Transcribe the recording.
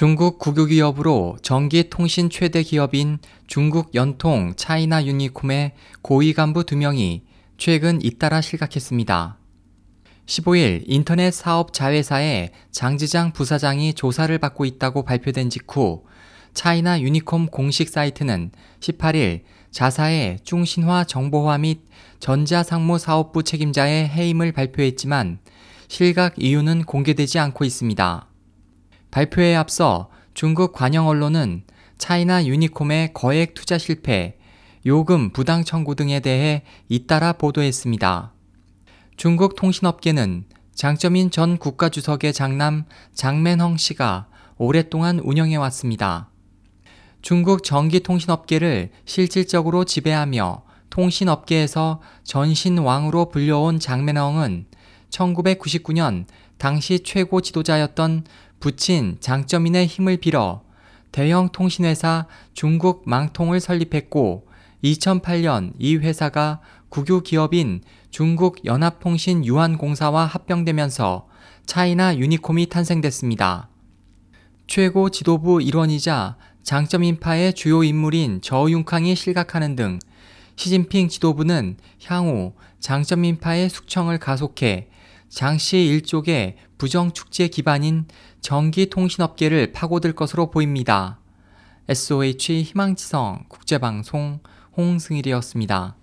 중국 국유기업으로 전기통신 최대 기업인 중국 연통 차이나 유니콤의 고위 간부 2명이 최근 잇따라 실각했습니다. 15일 인터넷 사업 자회사의 장지장 부사장이 조사를 받고 있다고 발표된 직후 차이나 유니콤 공식 사이트는 18일 자사의 중신화 정보화 및 전자상무 사업부 책임자의 해임을 발표했지만 실각 이유는 공개되지 않고 있습니다. 발표에 앞서 중국 관영 언론은 차이나 유니콤의 거액 투자 실패, 요금 부당 청구 등에 대해 잇따라 보도했습니다. 중국 통신업계는 장점인 전 국가주석의 장남 장맨헝 씨가 오랫동안 운영해 왔습니다. 중국 전기통신업계를 실질적으로 지배하며 통신업계에서 전신왕으로 불려온 장맨헝은 1999년 당시 최고 지도자였던 부친 장점인의 힘을 빌어 대형 통신회사 중국 망통을 설립했고 2008년 이 회사가 국유 기업인 중국 연합통신 유한공사와 합병되면서 차이나 유니콤이 탄생됐습니다. 최고 지도부 일원이자 장점 인파의 주요 인물인 저윤캉이 실각하는 등 시진핑 지도부는 향후 장점 인파의 숙청을 가속해 장씨 일족의 부정축제 기반인 전기통신업계를 파고들 것으로 보입니다. SOH 희망지성 국제방송 홍승일이었습니다.